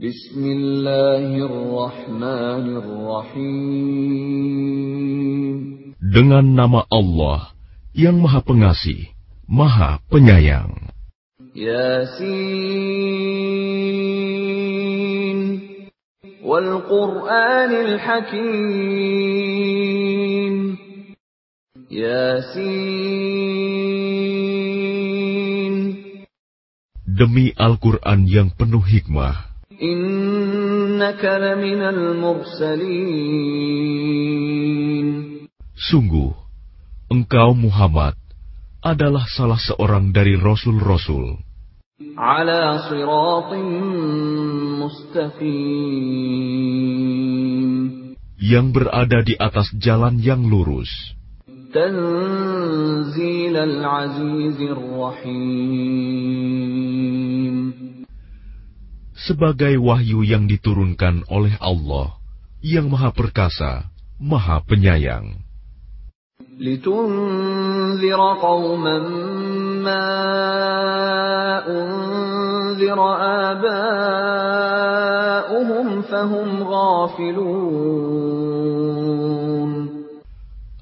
Bismillahirrahmanirrahim. Dengan nama Allah yang Maha Pengasih, Maha Penyayang. Yasin wal Qur'anil Hakim. Yasin Demi Al-Quran yang penuh hikmah, Innaka laminal mursalin. Sungguh, engkau Muhammad adalah salah seorang dari rasul-rasul. Ala siratim mustaqim. Yang berada di atas jalan yang lurus. Tanzil al-azizir rahim sebagai wahyu yang diturunkan oleh Allah yang Maha Perkasa, Maha Penyayang.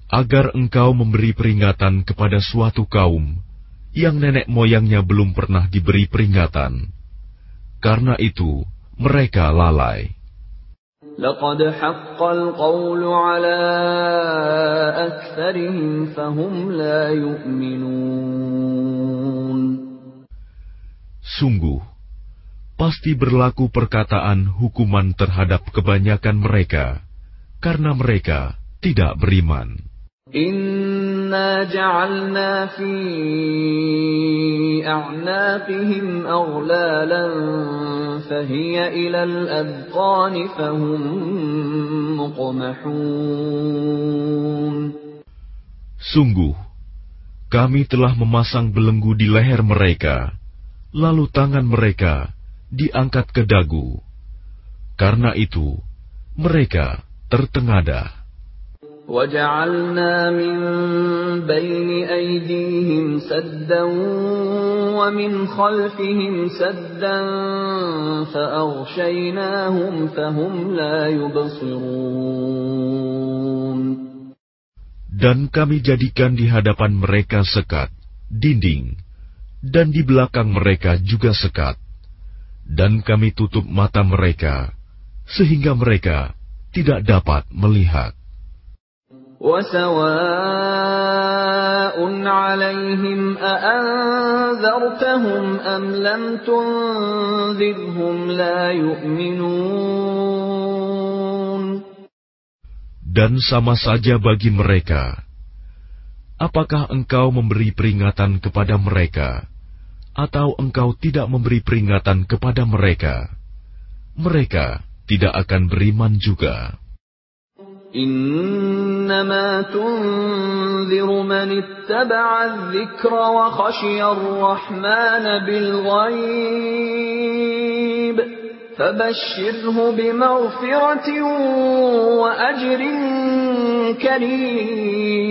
Agar engkau memberi peringatan kepada suatu kaum yang nenek moyangnya belum pernah diberi peringatan karena itu, mereka lalai. Sungguh, pasti berlaku perkataan hukuman terhadap kebanyakan mereka, karena mereka tidak beriman. Inna ja'alna fi a'naqihim aghlalan fahiya ila al-adqan fahum muqmahun Sungguh, kami telah memasang belenggu di leher mereka, lalu tangan mereka diangkat ke dagu. Karena itu, mereka tertengadah. وجعلنا من بين أيديهم سدا ومن خلفهم سدا فأغشيناهم فهم لا يبصرون Dan kami jadikan di hadapan mereka sekat, dinding, dan di belakang mereka juga sekat. Dan kami tutup mata mereka, sehingga mereka tidak dapat melihat. وسواء عليهم أأنذرتهم أم لم تنذرهم لا يؤمنون Dan sama saja bagi mereka, apakah engkau memberi peringatan kepada mereka, atau engkau tidak memberi peringatan kepada mereka, mereka tidak akan beriman juga. إنما تنذر من اتبع الذكر وخشي الرحمن بالغيب فبشره بمغفرة وأجر كريم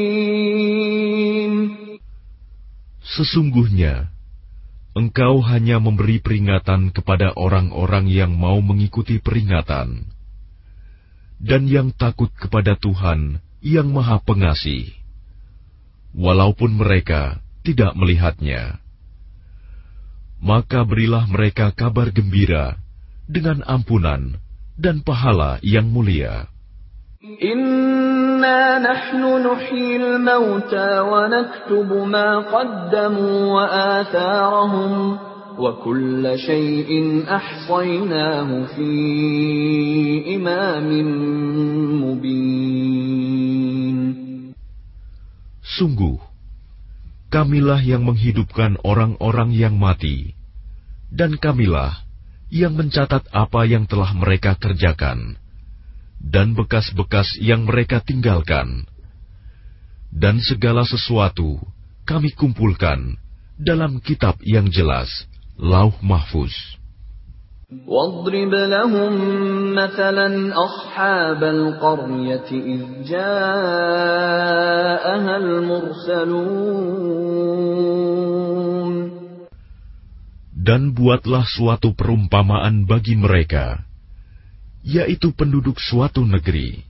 Sesungguhnya, engkau hanya memberi peringatan kepada orang-orang yang mau mengikuti peringatan dan yang takut kepada Tuhan yang Maha Pengasih, walaupun mereka tidak melihatnya. Maka berilah mereka kabar gembira dengan ampunan dan pahala yang mulia. Inna nahnu nuhyil mauta wa naktubu ma qaddamu wa atharahum wa kulla shay'in ahsaynahu fi imamin mubin. Sungguh, kamilah yang menghidupkan orang-orang yang mati, dan kamilah yang mencatat apa yang telah mereka kerjakan, dan bekas-bekas yang mereka tinggalkan. Dan segala sesuatu kami kumpulkan dalam kitab yang jelas, Lauh Mahfuz. واضرب لهم مثلا أصحاب القرية إذ جاءها المرسلون Dan buatlah suatu perumpamaan bagi mereka, yaitu penduduk suatu negeri.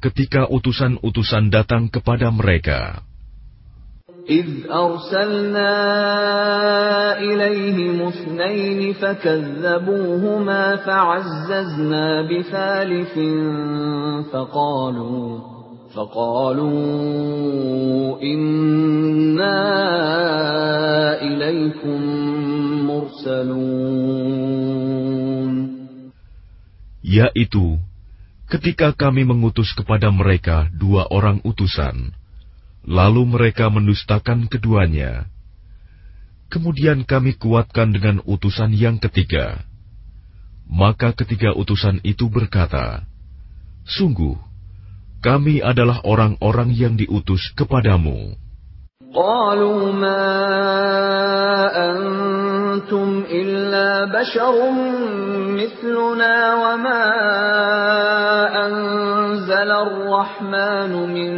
Ketika utusan-utusan datang kepada mereka, إذ أرسلنا إليهم اثنين فكذبوهما فعززنا بثالث فقالوا فقالوا إنا إليكم مرسلون yaitu ketika kami mengutus kepada mereka dua orang utusan, lalu mereka mendustakan keduanya. Kemudian kami kuatkan dengan utusan yang ketiga. Maka ketiga utusan itu berkata, Sungguh, kami adalah orang-orang yang diutus kepadamu. قالوا ما أنتم إلا بشر مثلنا وما أنزل الرحمن من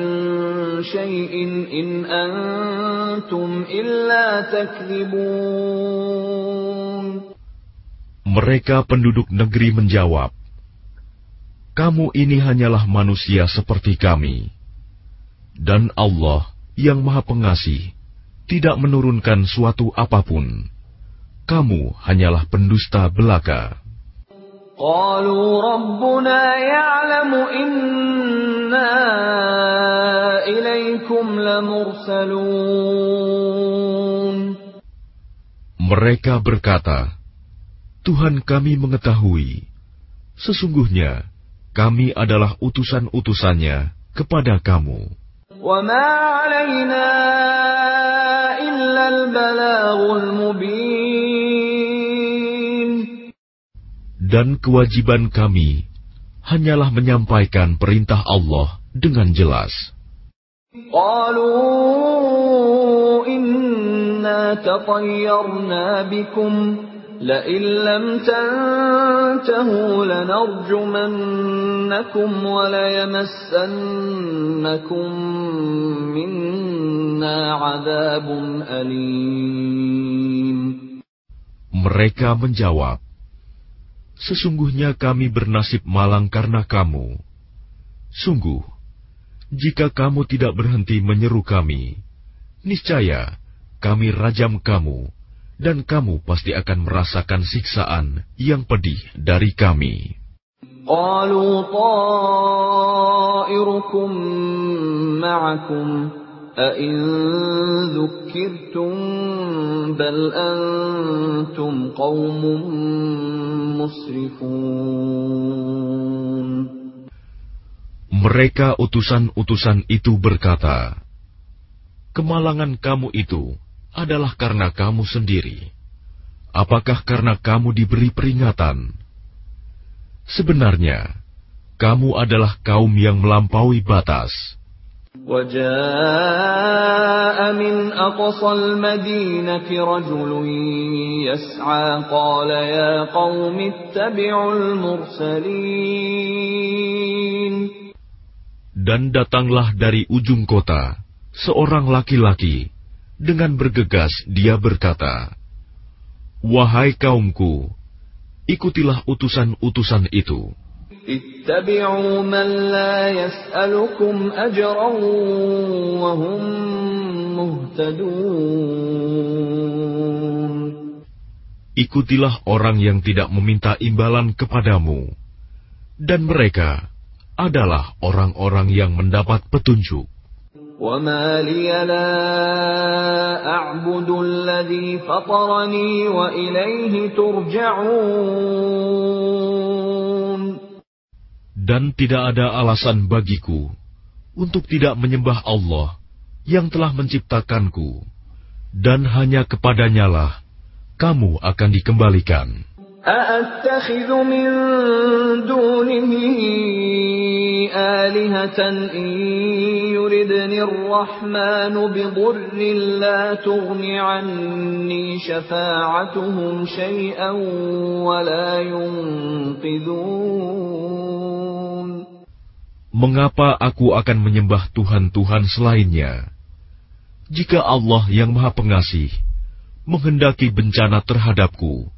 شيء إن أنتم إلا تكذبون Mereka penduduk negeri menjawab, Kamu ini hanyalah manusia seperti kami. Dan Allah yang maha pengasih tidak menurunkan suatu apapun. Kamu hanyalah pendusta belaka. قالوا ربنا يعلم إنا إليكم لمرسلون Mereka berkata, Tuhan kami mengetahui, sesungguhnya kami adalah utusan-utusannya kepada kamu. وما علينا إلا البلاغ المبين Dan kewajiban kami hanyalah menyampaikan perintah Allah dengan jelas. قالوا إنا تطيرنا بكم لئن لم تنتهوا لنرجمنكم وليمسنكم منا عذاب أليم Mereka menjawab, Sesungguhnya kami bernasib malang karena kamu. Sungguh, jika kamu tidak berhenti menyeru kami, niscaya kami rajam kamu, dan kamu pasti akan merasakan siksaan yang pedih dari kami. قالوا طائركم معكم أئن ذكرتم بل أنتم قوم مسرفون Mereka utusan-utusan itu berkata, Kemalangan kamu itu adalah karena kamu sendiri. Apakah karena kamu diberi peringatan? Sebenarnya, kamu adalah kaum yang melampaui batas. وجاء من أقصى المدينة رجل يسعى قال يا قوم اتبعوا المرسلين Dan datanglah dari ujung kota seorang laki-laki dengan bergegas dia berkata, Wahai kaumku, ikutilah utusan-utusan itu. اتبعوا من لا يسألكم أجرا وهم مهتدون Ikutilah orang yang tidak meminta imbalan kepadamu, dan mereka adalah orang-orang yang mendapat petunjuk. وما لي لا أعبد الذي فطرني وإليه ترجعون Dan tidak ada alasan bagiku untuk tidak menyembah Allah yang telah menciptakanku, dan hanya kepadanyalah kamu akan dikembalikan. أأتخذ من دونه آلهة إن يردني الرحمن بضر لا تغن عني شفاعتهم شيئا ولا ينقذون Mengapa aku akan menyembah Tuhan-Tuhan selainnya? Jika Allah yang Maha Pengasih menghendaki bencana terhadapku,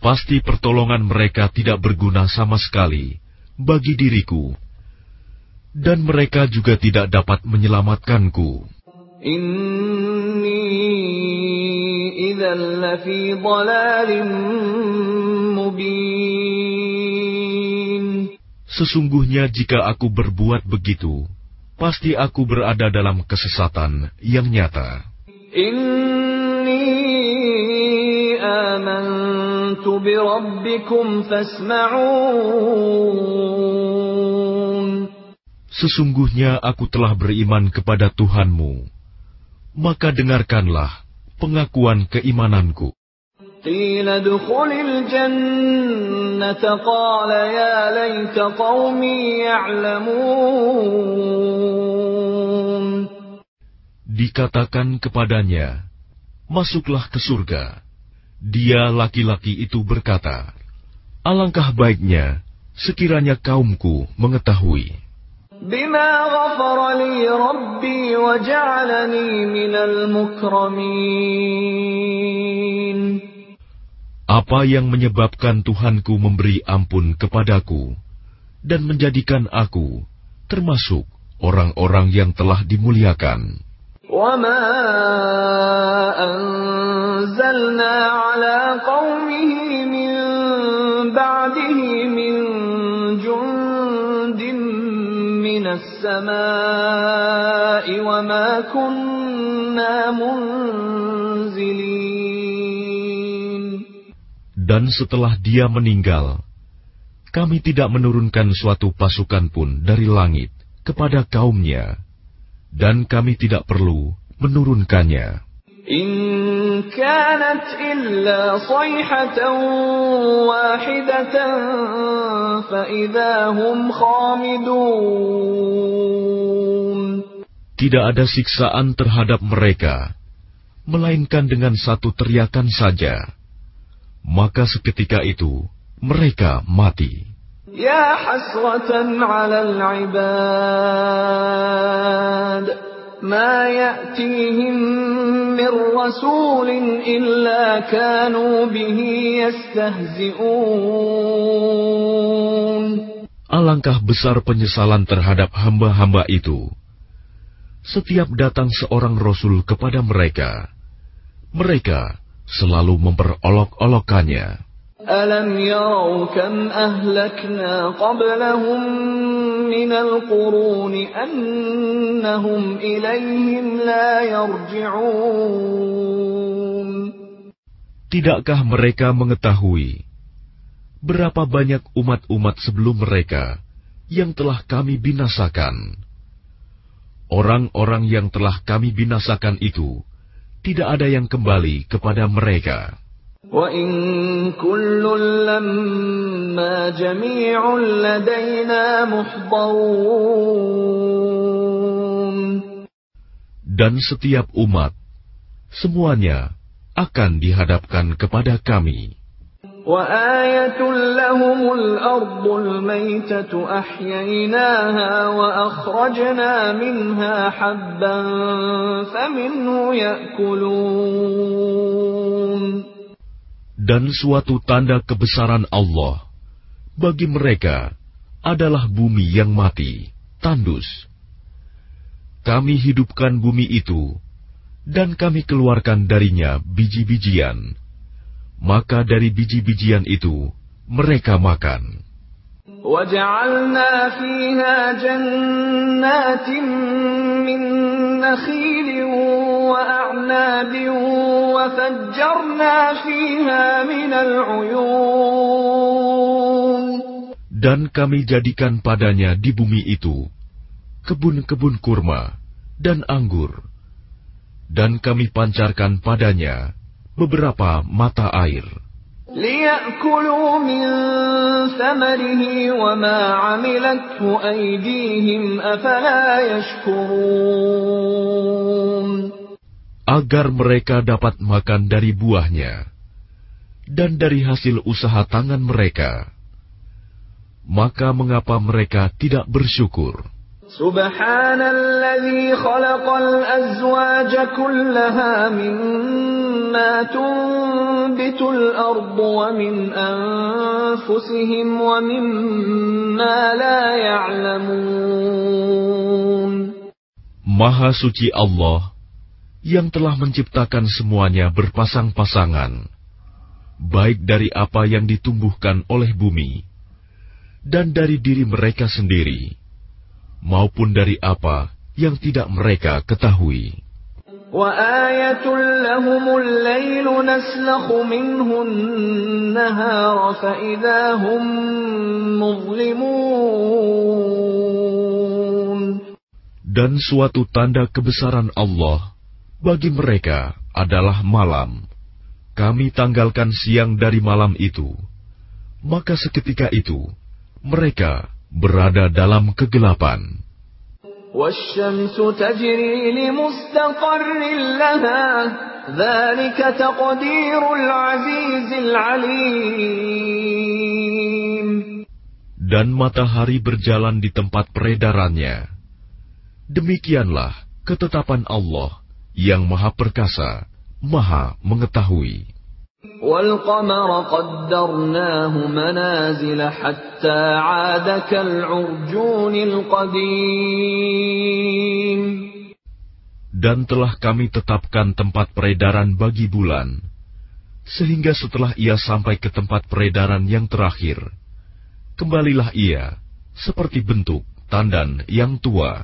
pasti pertolongan mereka tidak berguna sama sekali bagi diriku, dan mereka juga tidak dapat menyelamatkanku. Inni lafi mubin. Sesungguhnya jika aku berbuat begitu, pasti aku berada dalam kesesatan yang nyata. Inni Sesungguhnya aku telah beriman kepada Tuhanmu, maka dengarkanlah pengakuan keimananku. Dikatakan kepadanya, masuklah ke surga. Dia laki-laki itu berkata, Alangkah baiknya sekiranya kaumku mengetahui. Apa yang menyebabkan Tuhanku memberi ampun kepadaku dan menjadikan aku termasuk orang-orang yang telah dimuliakan. وما أنزلنا على قومه من بعده من جند من السماء وما كنا منزلين Dan setelah dia meninggal, kami tidak menurunkan suatu pasukan pun dari langit kepada kaumnya dan kami tidak perlu menurunkannya. In kanat illa sayhatan wahidatan khamidun. Tidak ada siksaan terhadap mereka, melainkan dengan satu teriakan saja. Maka seketika itu mereka mati. Ya hasratan ala al-ibad ma ya'tihim min rasulin illa kanu bihi yastahzi'un. Alangkah besar penyesalan terhadap hamba-hamba itu. Setiap datang seorang rasul kepada mereka mereka selalu memperolok-olokkannya. ألم يروا كم أهلكنا قبلهم من القرون أنهم إليهم لا يرجعون Tidakkah mereka mengetahui berapa banyak umat-umat sebelum mereka yang telah kami binasakan? Orang-orang yang telah kami binasakan itu tidak ada yang kembali kepada mereka. وَإِن كُلٌّ لَّمَّا جَمِيعٌ لَّدَيْنَا مُحْضَرُونَ Dan setiap umat, semuanya akan dihadapkan kepada kami. وآية لهم الأرض الميتة أحييناها وأخرجنا منها حبا فمنه يأكلون dan suatu tanda kebesaran Allah bagi mereka adalah bumi yang mati, tandus. Kami hidupkan bumi itu, dan kami keluarkan darinya biji-bijian. Maka dari biji-bijian itu mereka makan. وَجَعَلْنَا فِيهَا جَنَّاتٍ مِّن نَّخِيلٍ وَأَعْنَابٍ وَفَجَّرْنَا فِيهَا مِنَ الْعُيُونِ Dan kami jadikan padanya di bumi itu kebun-kebun kurma dan anggur, dan kami pancarkan padanya beberapa mata air. ليأكلوا من ثمره وما عملته أيديهم أفلا يشكرون Agar mereka dapat makan dari buahnya dan dari hasil usaha tangan mereka. Maka mengapa mereka tidak bersyukur? Subhanalladzi khalaqal azwaja kullaha mimma tunbitul ardu wa min anfusihim wa mimma la ya'lamun. Maha suci Allah yang telah menciptakan semuanya berpasang-pasangan, baik dari apa yang ditumbuhkan oleh bumi dan dari diri mereka sendiri, maupun dari apa yang tidak mereka ketahui. وآية لهم الليل نسلخ منه النهار فإذا هم مظلمون Dan suatu tanda kebesaran Allah bagi mereka adalah malam. Kami tanggalkan siang dari malam itu. Maka seketika itu, mereka berada dalam kegelapan. Dan matahari berjalan di tempat peredarannya. Demikianlah ketetapan Allah yang Maha Perkasa, Maha Mengetahui. والقمر قدرناه منازل حتى عاد كالعرجون القديم Dan telah kami tetapkan tempat peredaran bagi bulan, sehingga setelah ia sampai ke tempat peredaran yang terakhir, kembalilah ia seperti bentuk tandan yang tua.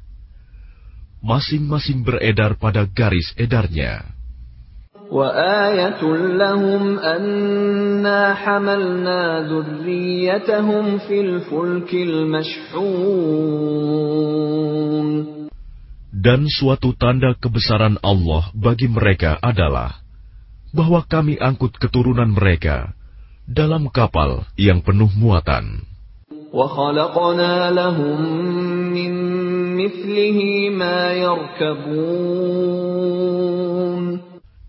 Masing-masing beredar pada garis edarnya. وآية لهم أنا حملنا ذريتهم في الفلك المشحون Dan suatu tanda kebesaran Allah bagi mereka adalah bahwa kami angkut keturunan mereka dalam kapal yang penuh muatan. وخلقنا لهم من مثله ما يركبون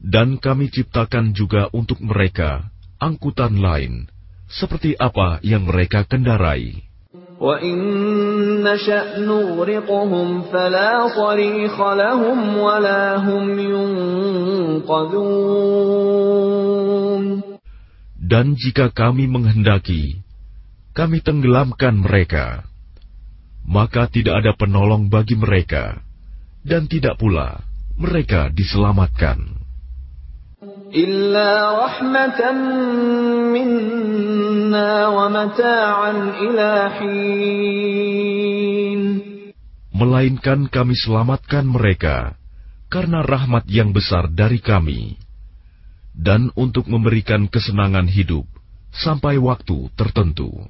Dan kami ciptakan juga untuk mereka angkutan lain, seperti apa yang mereka kendarai. وإن نشأ نغرقهم فلا صريخ لهم ولا هم ينقذون Dan jika kami menghendaki, kami tenggelamkan mereka, maka tidak ada penolong bagi mereka, dan tidak pula mereka diselamatkan. Melainkan kami selamatkan mereka karena rahmat yang besar dari kami dan untuk memberikan kesenangan hidup sampai waktu tertentu.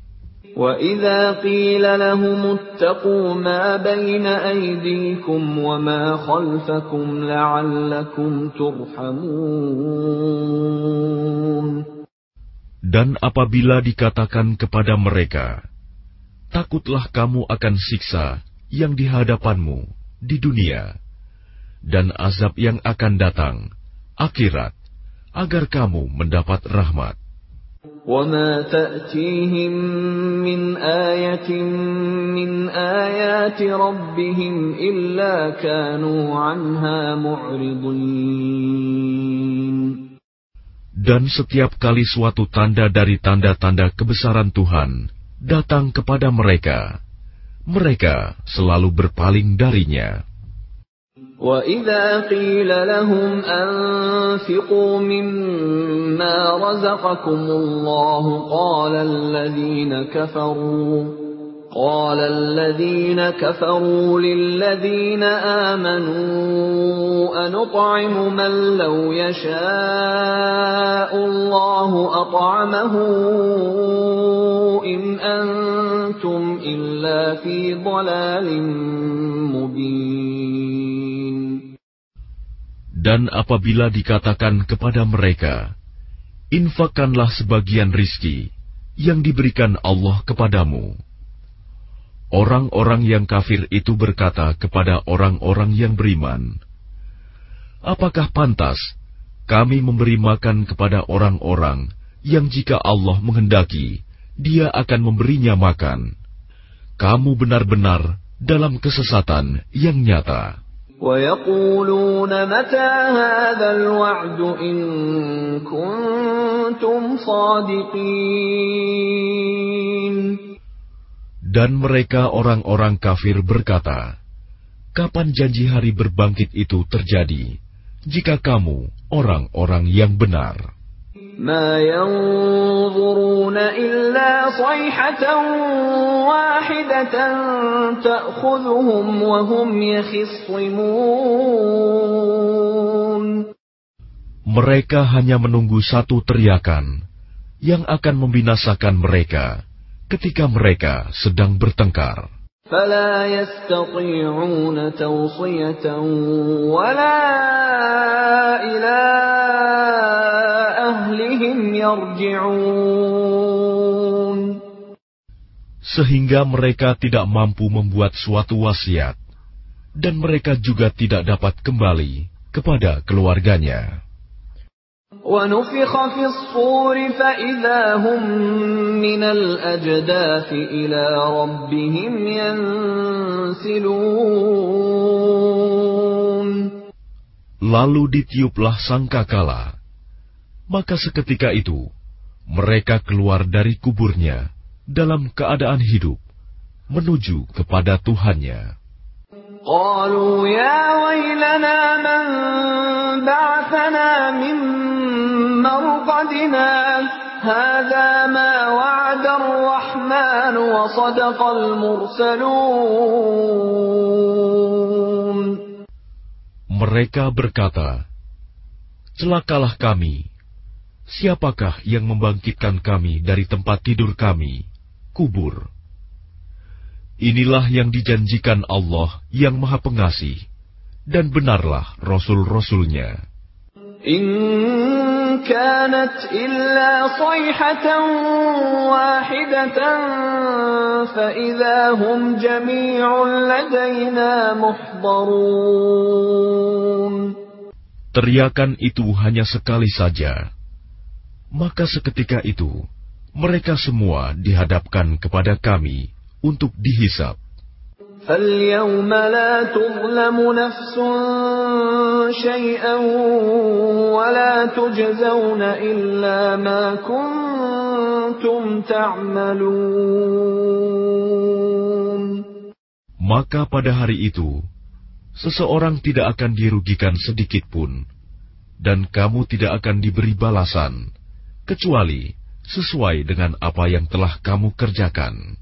وإذا قيل لهم اتقوا ما بين أيديكم وما خلفكم لعلكم ترحمون Dan apabila dikatakan kepada mereka, takutlah kamu akan siksa yang di hadapanmu di dunia, dan azab yang akan datang, akhirat, agar kamu mendapat rahmat. وما تأتيهم من آية من آيات ربهم إلا كانوا عنها معرضين Dan setiap kali suatu tanda dari tanda-tanda kebesaran Tuhan datang kepada mereka, mereka selalu berpaling darinya. وإذا قيل لهم أنفقوا مما رزقكم الله قال الذين كفروا قال الذين كفروا للذين آمنوا أنطعم من لو يشاء الله أطعمه إن أنتم إلا في ضلال مبين Dan apabila dikatakan kepada mereka, infakkanlah sebagian rizki yang diberikan Allah kepadamu. Orang-orang yang kafir itu berkata kepada orang-orang yang beriman, Apakah pantas kami memberi makan kepada orang-orang yang jika Allah menghendaki, dia akan memberinya makan? Kamu benar-benar dalam kesesatan yang nyata. ويقولون متى هذا الوعد إن كنتم صادقين Dan mereka orang-orang kafir berkata, Kapan janji hari berbangkit itu terjadi, jika kamu orang-orang yang benar? ما ينظرون إلا صيحة واحدة تأخذهم وهم يخصمون Mereka hanya menunggu satu teriakan yang akan membinasakan mereka ketika mereka sedang bertengkar. فلا يستطيعون توصية ولا إلى أهلهم يرجعون sehingga mereka tidak mampu membuat suatu wasiat, dan mereka juga tidak dapat kembali kepada keluarganya. Lalu ditiuplah sangkakala maka seketika itu mereka keluar dari kuburnya dalam keadaan hidup menuju kepada Tuhannya. قالوا يا ويلنا من بعثنا من مرقدنا هذا ما وعد الرحمن وصدق المرسلون Mereka berkata, Celakalah kami. Siapakah yang membangkitkan kami dari tempat tidur kami, kubur? Inilah yang dijanjikan Allah yang Maha Pengasih, dan benarlah rasul-rasulnya. Teriakan itu hanya sekali saja, Maka seketika itu, mereka semua dihadapkan kepada kami untuk dihisap. فاليوم لا تظلم نفس شيئا ولا تجزون إلا ما كنتم تعملون Maka pada hari itu, seseorang tidak akan dirugikan sedikit pun, dan kamu tidak akan diberi balasan, kecuali sesuai dengan apa yang telah kamu kerjakan.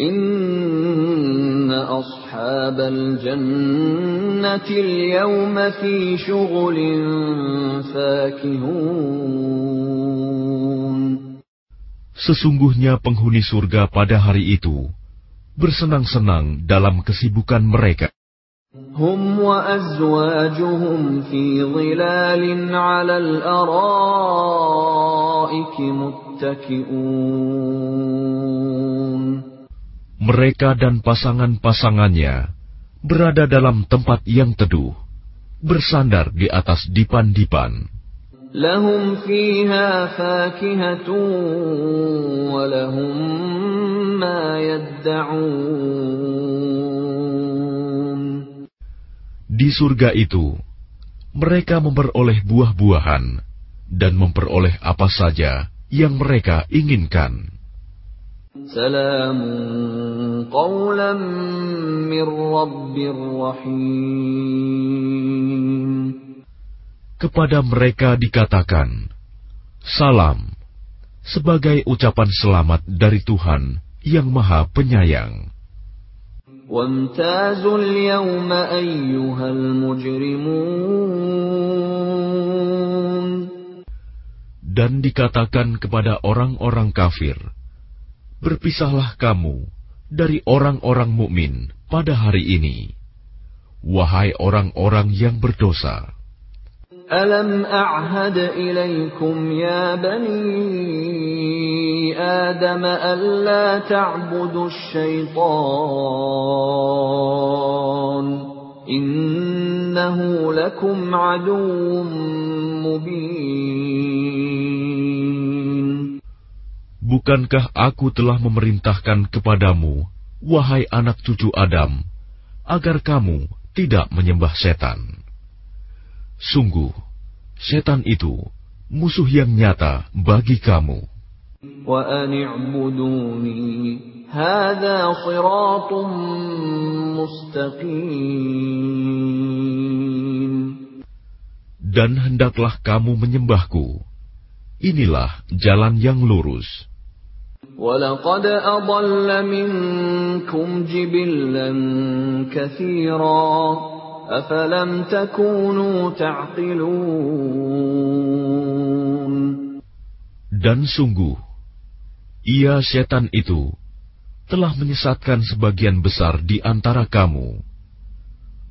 Inna ashabal jannati al-yawma fi fakihun. Sesungguhnya penghuni surga pada hari itu bersenang-senang dalam kesibukan mereka. هم وأزواجهم في ظلال على الأرائك متكئون Mereka dan pasangan-pasangannya berada dalam tempat yang teduh, bersandar di atas dipan-dipan. لهم فيها فاكهة ولهم ما يدعون di surga itu, mereka memperoleh buah-buahan dan memperoleh apa saja yang mereka inginkan. Kepada mereka dikatakan, Salam, sebagai ucapan selamat dari Tuhan yang Maha Penyayang. وامتازوا اليوم أيها المجرمون Dan dikatakan kepada orang-orang kafir, Berpisahlah kamu dari orang-orang mukmin pada hari ini, wahai orang-orang yang berdosa. ألم أعهد إليكم يا بني آدم ألا تعبدوا الشيطان إنه لكم عدو مبين Bukankah aku telah memerintahkan kepadamu, wahai anak cucu Adam, agar kamu tidak menyembah setan? Sungguh, setan itu musuh yang nyata bagi kamu. وأن اعبدوني هذا صراط مستقيم Dan hendaklah kamu menyembahku. Inilah jalan yang lurus. ولقد أضل منكم جبلا كثيرا أفلم تكونوا تعقلون Dan sungguh, ia setan itu telah menyesatkan sebagian besar di antara kamu.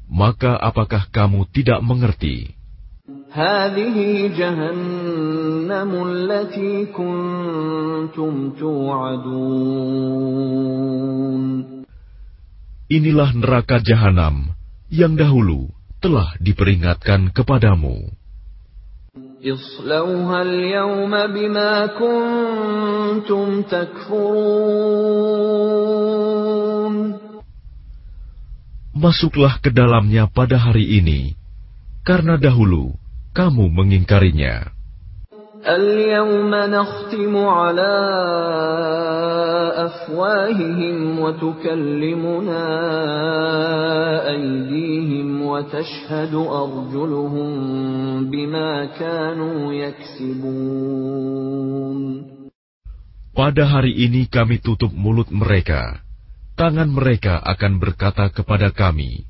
Maka apakah kamu tidak mengerti? هذه جهنم التي كنتم توعدون Inilah neraka jahanam yang dahulu telah diperingatkan kepadamu. اصلوها اليوم بما كنتم تكفرون Masuklah ke dalamnya pada hari ini, karena dahulu kamu mengingkarinya. اليوم نختم على أفواههم وتكلمنا أيديهم وتشهد أرجلهم بما كانوا يكسبون Pada hari ini kami tutup mulut mereka, tangan mereka akan berkata kepada kami,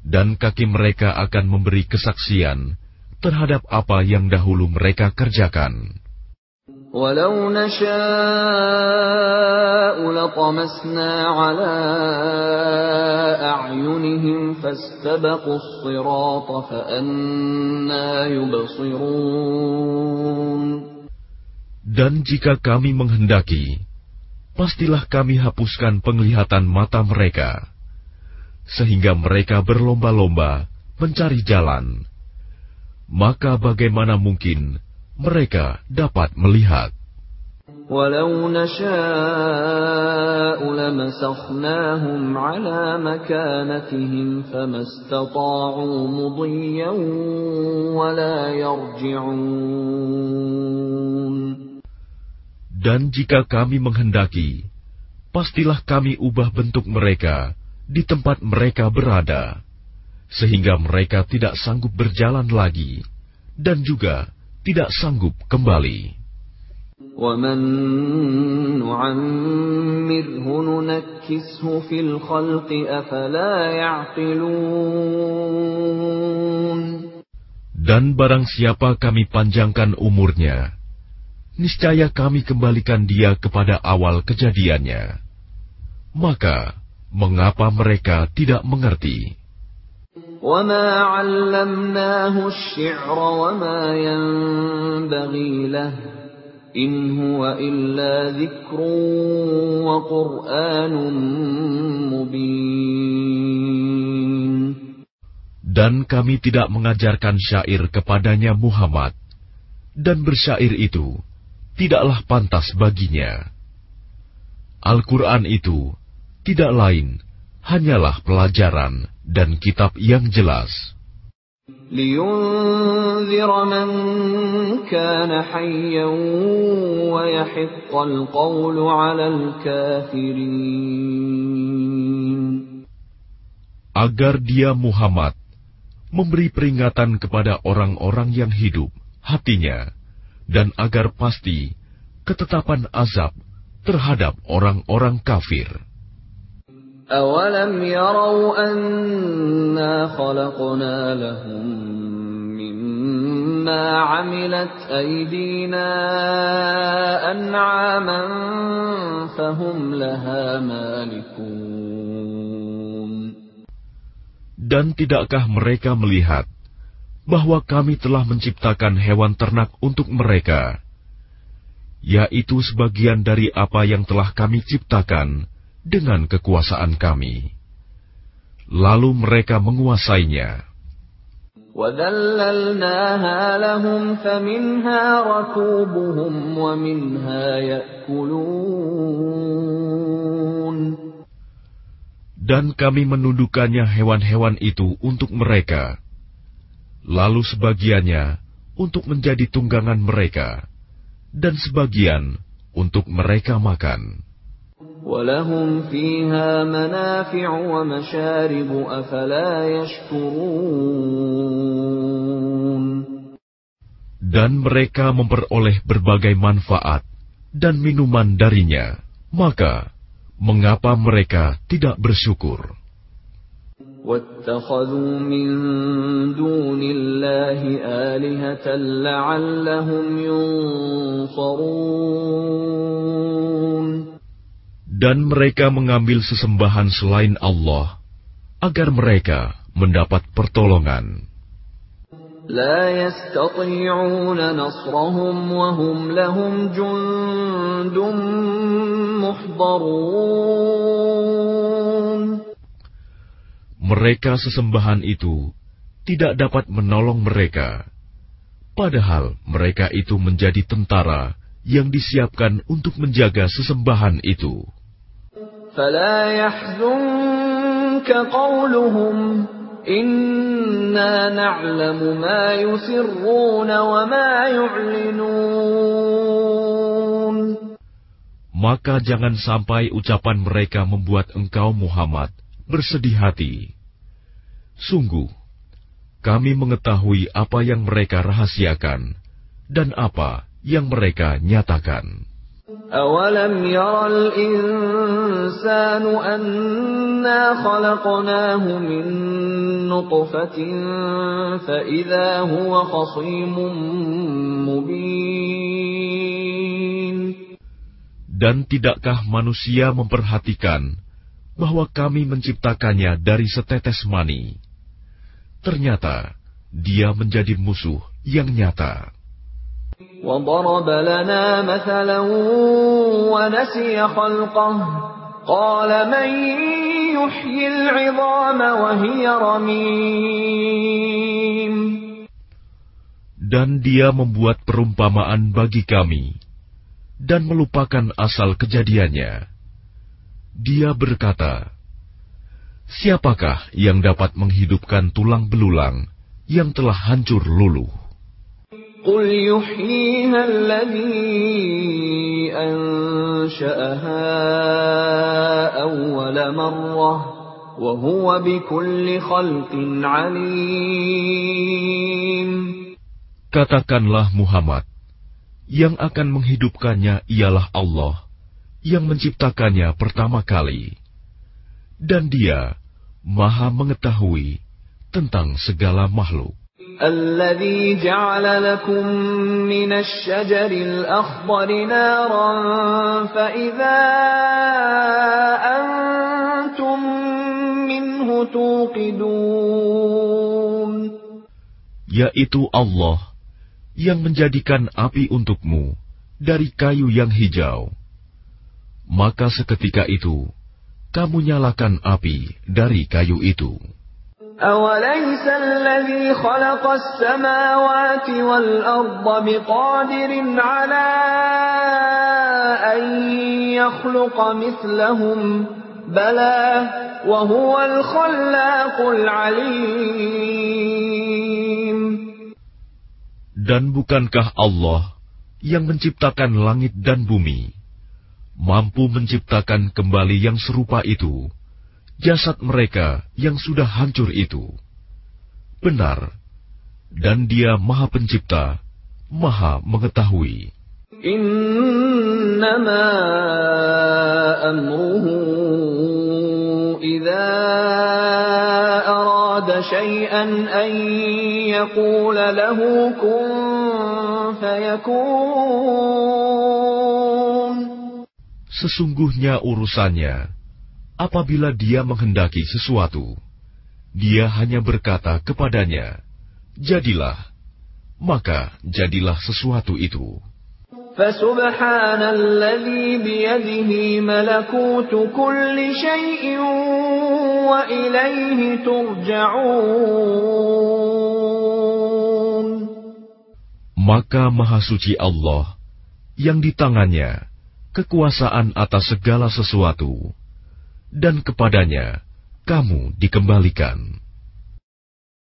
dan kaki mereka akan memberi kesaksian terhadap apa yang dahulu mereka kerjakan. ولو نشاء لطمسنا على أعينهم فاستبقوا الصراط فأنا يبصرون Dan jika kami menghendaki, pastilah kami hapuskan penglihatan mata mereka, sehingga mereka berlomba-lomba mencari jalan. Maka bagaimana mungkin mereka dapat melihat? ولو نشاء لمسخناهم على مكانتهم فما استطاعوا مضيا ولا يرجعون Dan jika kami menghendaki, pastilah kami ubah bentuk mereka di tempat mereka berada, sehingga mereka tidak sanggup berjalan lagi, dan juga tidak sanggup kembali. ومن نعمره ننكسه في الخلق أفلا يعقلون Dan barang siapa kami panjangkan umurnya, niscaya kami kembalikan dia kepada awal kejadiannya. Maka, mengapa mereka tidak mengerti? وما علمناه الشعر وما ينبغي له إن هو إلا ذكر وقرآن مبين Dan kami tidak mengajarkan syair kepadanya Muhammad, dan bersyair itu tidaklah pantas baginya. Al-Quran itu tidak lain hanyalah pelajaran dan kitab yang jelas. لينذر من كان حيا ويحق القول على الكافرين Agar dia Muhammad memberi peringatan kepada orang-orang yang hidup hatinya dan agar pasti ketetapan azab terhadap orang-orang kafir. أولم يروا أنا خلقنا لهم مما عملت أيدينا أنعاما فهم لها مالكون Dan tidakkah mereka melihat bahwa kami telah menciptakan hewan ternak untuk mereka, yaitu sebagian dari apa yang telah kami ciptakan dengan kekuasaan kami. Lalu mereka menguasainya. Dan kami menundukkannya hewan-hewan itu untuk mereka, lalu sebagiannya untuk menjadi tunggangan mereka, dan sebagian untuk mereka makan. Dan mereka memperoleh berbagai manfaat dan minuman darinya, maka mengapa mereka tidak bersyukur? وَاتَّخَذُوا Dan mereka mengambil sesembahan selain Allah, agar mereka mendapat pertolongan. لا يستطيعون نصرهم وهم لهم جند محضرون Mereka sesembahan itu tidak dapat menolong mereka, padahal mereka itu menjadi tentara yang disiapkan untuk menjaga sesembahan itu. فلا يحزنك قولهم إنا نعلم ما يسرون وما يعلنون Maka jangan sampai ucapan mereka membuat engkau Muhammad bersedih hati. Sungguh, kami mengetahui apa yang mereka rahasiakan dan apa yang mereka nyatakan. أولم ير الإنسان أنا خلقناه من نطفة فإذا هو خصيم مبين Dan tidakkah manusia memperhatikan bahwa kami menciptakannya dari setetes mani? Ternyata dia menjadi musuh yang nyata. وضرب لنا مثلا ونسي خلقه قال من يحيي العظام وهي رميم Dan dia membuat perumpamaan bagi kami dan melupakan asal kejadiannya. Dia berkata, Siapakah yang dapat menghidupkan tulang belulang yang telah hancur luluh? قل يحييها الذي أنشأها أول مرة وهو بكل خلق عليم Katakanlah Muhammad, yang akan menghidupkannya ialah Allah, yang menciptakannya pertama kali. Dan dia maha mengetahui tentang segala makhluk. الذي جعل لكم من الشجر الأخضر نارا فإذا أنتم منه توقدون Yaitu Allah yang menjadikan api untukmu dari kayu yang hijau. Maka seketika itu, kamu nyalakan api dari kayu itu. أوليس الذي خلق السماوات والأرض بقادر على أن يخلق مثلهم بلى وهو الخلاق العليم Dan bukankah Allah yang menciptakan langit dan bumi, mampu menciptakan kembali yang serupa itu, jasad mereka yang sudah hancur itu. Benar, dan Dia Maha Pencipta, Maha Mengetahui. Sesungguhnya urusannya apabila dia menghendaki sesuatu, dia hanya berkata kepadanya, jadilah, maka jadilah sesuatu itu. فسبحان الذي بيده ملكوت كل شيء وإليه ترجعون Maka Maha Suci Allah yang di tangannya kekuasaan atas segala sesuatu, dan kepadanya kamu dikembalikan.